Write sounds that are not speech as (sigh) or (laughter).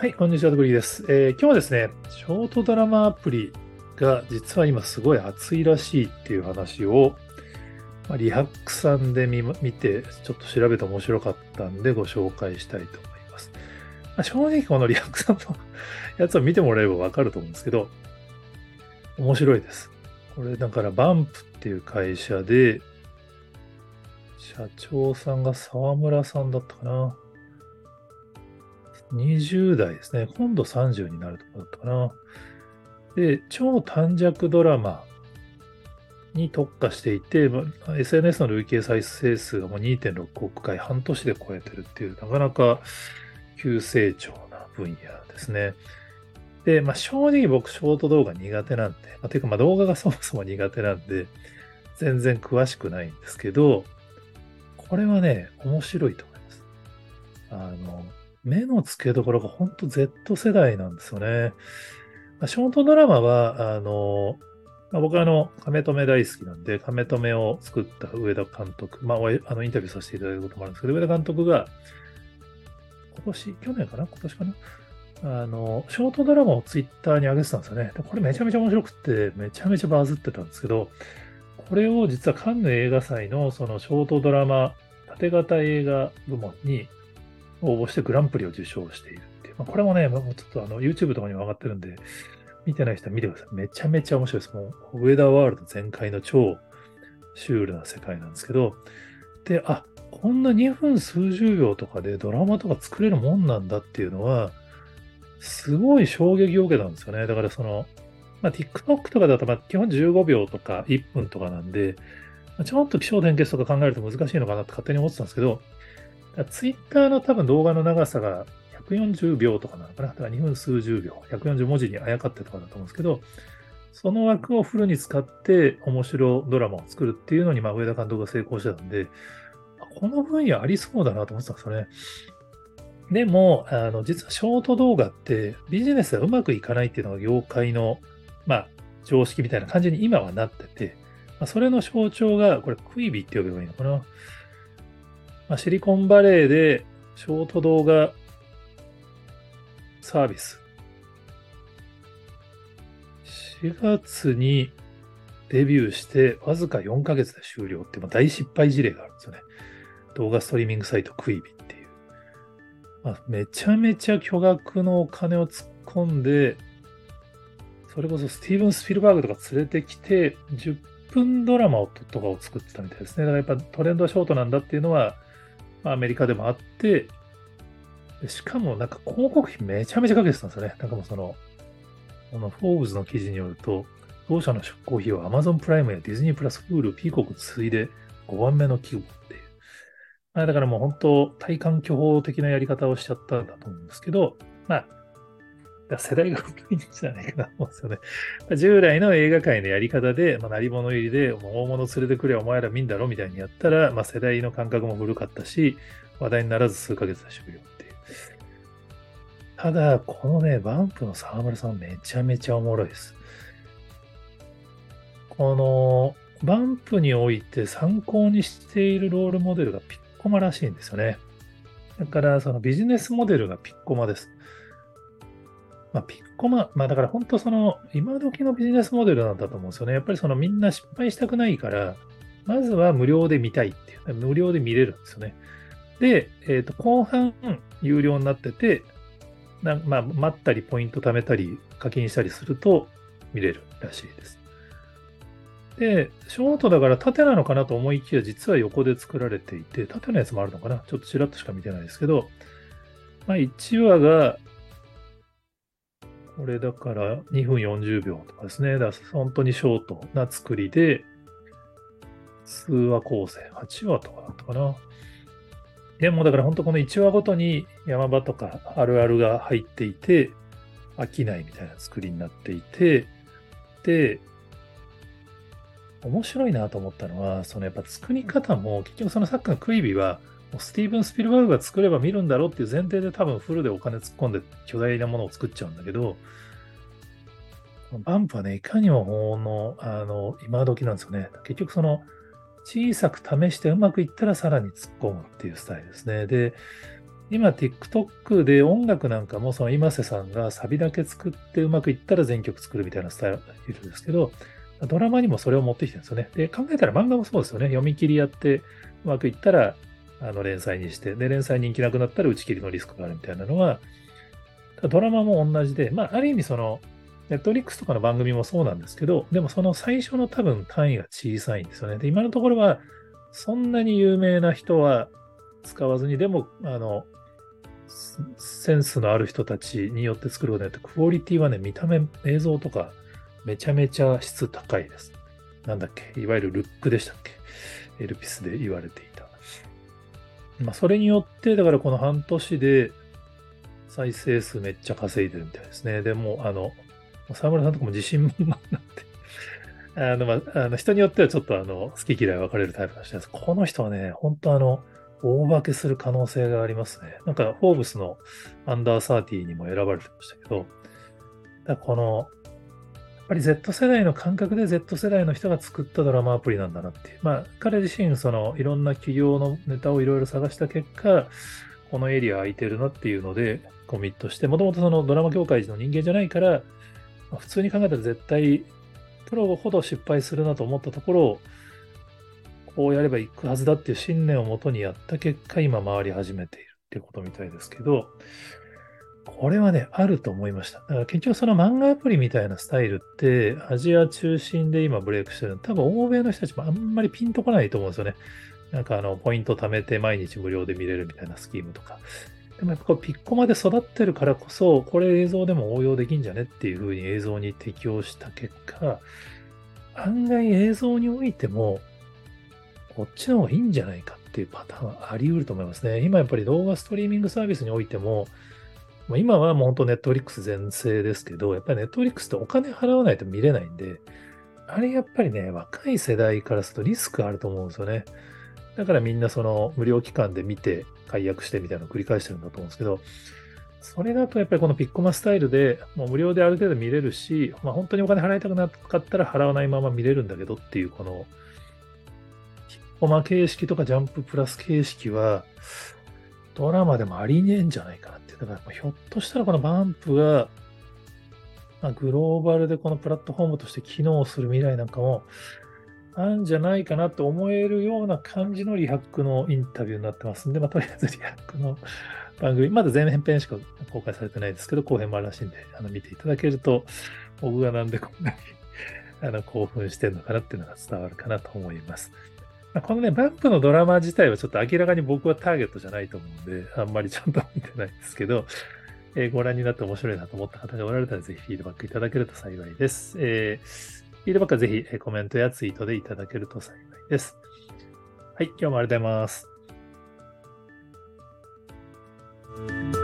はい、こんにちは、とくりです、えー、今日はですね、ショートドラマアプリが実は今すごい熱いらしいっていう話を、まあ、リハックさんで見見て、ちょっと調べて面白かったんでご紹介したいと思います。まあ、正直このリハックさんの (laughs) やつを見てもらえばわかると思うんですけど、面白いです。これだからバンプっていう会社で、社長さんが沢村さんだったかな。20代ですね。今度30になるところだったかな。で、超短尺ドラマに特化していて、SNS の累計再生数がもう2.6億回半年で超えてるっていう、なかなか急成長な分野ですね。で、まあ、正直僕、ショート動画苦手なんで、まあ、ていうか、ま、動画がそもそも苦手なんで、全然詳しくないんですけど、これはね、面白いと思います。あの、目の付けどころが本当 Z 世代なんですよね。まあ、ショートドラマは、あの、まあ、僕はあの、亀止め大好きなんで、亀止めを作った上田監督、まあ、あのインタビューさせていただいたこともあるんですけど、上田監督が、今年、去年かな？今年かな？あの、ショートドラマをツイッターに上げてたんですよね。これめちゃめちゃ面白くて、めちゃめちゃバズってたんですけど、これを実はカンヌ映画祭のそのショートドラマ、縦型映画部門に応募してグランプリを受賞しているっていう。まあ、これもね、もうちょっとあの YouTube とかにも上がってるんで、見てない人は見てください。めちゃめちゃ面白いです。もう、ウェダーワールド全開の超シュールな世界なんですけど、で、あ、こんな2分数十秒とかでドラマとか作れるもんなんだっていうのは、すごい衝撃を受けたんですよね。だからその、まあ、TikTok とかだとま基本15秒とか1分とかなんで、ちょっと気象点結とか考えると難しいのかなって勝手に思ってたんですけど、ツイッターの多分動画の長さが140秒とかなのかな。だから2分数十秒、140文字にあやかってとかだと思うんですけど、その枠をフルに使って面白ドラマを作るっていうのに、まあ、上田監督が成功してたんで、この分野ありそうだなと思ってたんですよね。でも、あの、実はショート動画ってビジネスがうまくいかないっていうのが業界の、まあ、常識みたいな感じに今はなってて、まあ、それの象徴が、これ、クイビって呼べばいいのかな。まあ、シリコンバレーでショート動画サービス。4月にデビューしてわずか4ヶ月で終了って大失敗事例があるんですよね。動画ストリーミングサイトクイビっていう。まあ、めちゃめちゃ巨額のお金を突っ込んで、それこそスティーブン・スピルバーグとか連れてきて、10分ドラマをとかを作ってたみたいですね。だからやっぱトレンドはショートなんだっていうのは、アメリカでもあって、しかもなんか広告費めちゃめちゃかけてたんですよね。なんかもうその、このフォーブズの記事によると、同社の出向費は Amazon プライムやディズニープラス、フール、ピーコック次いで5番目の規模っていう。まあ、だからもう本当、体感巨峰的なやり方をしちゃったんだと思うんですけど、まあ、世代が古いんじゃないかなと思うんですよね。従来の映画界のやり方で、まあ、鳴り物入りで、大物連れてくれお前ら見んだろみたいにやったら、まあ、世代の感覚も古かったし、話題にならず数ヶ月で終了っていう。ただ、このね、バンプの沢村さんめちゃめちゃおもろいです。この、バンプにおいて参考にしているロールモデルがピッコマらしいんですよね。だから、そのビジネスモデルがピッコマです。まあ、ピッコマ、まあだから本当その、今時のビジネスモデルなんだと思うんですよね。やっぱりそのみんな失敗したくないから、まずは無料で見たいっていう、無料で見れるんですよね。で、えっ、ー、と、後半、有料になってて、なまあ、待ったり、ポイント貯めたり、課金したりすると見れるらしいです。で、ショートだから縦なのかなと思いきや、実は横で作られていて、縦のやつもあるのかなちょっとちらっとしか見てないですけど、まあ、1話がこれだから2分40秒とかですね。だから本当にショートな作りで、数話構成、8話とかだったかな。でもだから本当この1話ごとに山場とかあるあるが入っていて、飽きないみたいな作りになっていて、で、面白いなと思ったのは、そのやっぱ作り方も、結局そのさっきのクイビは、スティーブン・スピルバーグが作れば見るんだろうっていう前提で多分フルでお金突っ込んで巨大なものを作っちゃうんだけど、バンプはね、いかにも法の、あの、今時なんですよね。結局その、小さく試してうまくいったらさらに突っ込むっていうスタイルですね。で、今 TikTok で音楽なんかもその今瀬さんがサビだけ作ってうまくいったら全曲作るみたいなスタイルですけど、ドラマにもそれを持ってきてるんですよね。で、考えたら漫画もそうですよね。読み切りやってうまくいったらあの連載にして、で、連載人気なくなったら打ち切りのリスクがあるみたいなのは、ドラマも同じで、まあ、ある意味その、ネットリックスとかの番組もそうなんですけど、でもその最初の多分単位が小さいんですよね。で、今のところは、そんなに有名な人は使わずに、でも、あの、センスのある人たちによって作ることによって、クオリティはね、見た目、映像とか、めちゃめちゃ質高いです。なんだっけ？いわゆるルックでしたっけ？エルピスで言われてい。まあ、それによって、だからこの半年で再生数めっちゃ稼いでるみたいですね。でも、あの、沢村さんとかも自信満々になって、(laughs) あの、まあ、あの人によってはちょっとあの、好き嫌い分かれるタイプの人です。この人はね、本当あの、大化けする可能性がありますね。なんか、フォーブスのアンダーサーティーにも選ばれてましたけど、だこの、ぱり Z 世代の感覚で Z 世代の人が作ったドラマアプリなんだなっていう。まあ、彼自身、その、いろんな企業のネタをいろいろ探した結果、このエリア空いてるなっていうので、コミットして、もともとそのドラマ業界の人間じゃないから、普通に考えたら絶対、プロほど失敗するなと思ったところを、こうやればいくはずだっていう信念をもとにやった結果、今回り始めているっていうことみたいですけど、これはね、あると思いました。だから結局その漫画アプリみたいなスタイルって、アジア中心で今ブレイクしてる多分欧米の人たちもあんまりピンとこないと思うんですよね。なんかあの、ポイント貯めて毎日無料で見れるみたいなスキームとか。でもやっぱこうピッコマで育ってるからこそ、これ映像でも応用できんじゃねっていう風に映像に適用した結果、案外映像においても、こっちの方がいいんじゃないかっていうパターンはあり得ると思いますね。今やっぱり動画ストリーミングサービスにおいても、ま今はもう本当ネットフリックス全盛ですけど、やっぱりネットフリックスってお金払わないと見れないんで、あれやっぱりね、若い世代からするとリスクあると思うんですよね。だからみんなその無料期間で見て解約してみたいなのを繰り返してるんだと思うんですけど、それだとやっぱりこのピッコマスタイルでもう無料である程度見れるし、まあ、本当にお金払いたくなかったら払わないまま見れるんだけどっていうこのピッコマ形式とかジャンププラス形式はドラマでもありねえんじゃないかなって。だからひょっとしたらこのバンプが、まあ、グローバルでこのプラットフォームとして機能する未来なんかもあるんじゃないかなと思えるような感じのリハックのインタビューになってますんで、まあ、とりあえずリハックの番組、まだ前編しか公開されてないですけど、後編もあるらしいんで、あの見ていただけると、僕がなんでこんなにあの興奮してるのかなっていうのが伝わるかなと思います。このね、バックのドラマ自体はちょっと明らかに僕はターゲットじゃないと思うんで、あんまりちゃんと見てないんですけど、えー、ご覧になって面白いなと思った方がおられたら、ぜひフィードバックいただけると幸いです。えー、フィードバックはぜひ、えコメントやツイートでいただけると幸いです。はい、今日もありがとうございます。